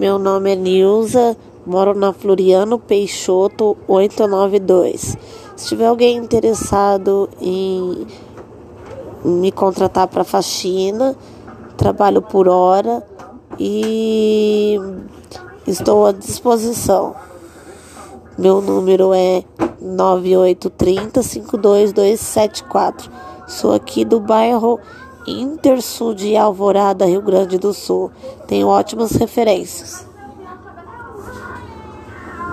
Meu nome é Nilza, moro na Floriano Peixoto 892. Se tiver alguém interessado em me contratar para faxina, trabalho por hora e estou à disposição. Meu número é 9830 52274. Sou aqui do bairro Intersul de Alvorada, Rio Grande do Sul. Tenho ótimas referências.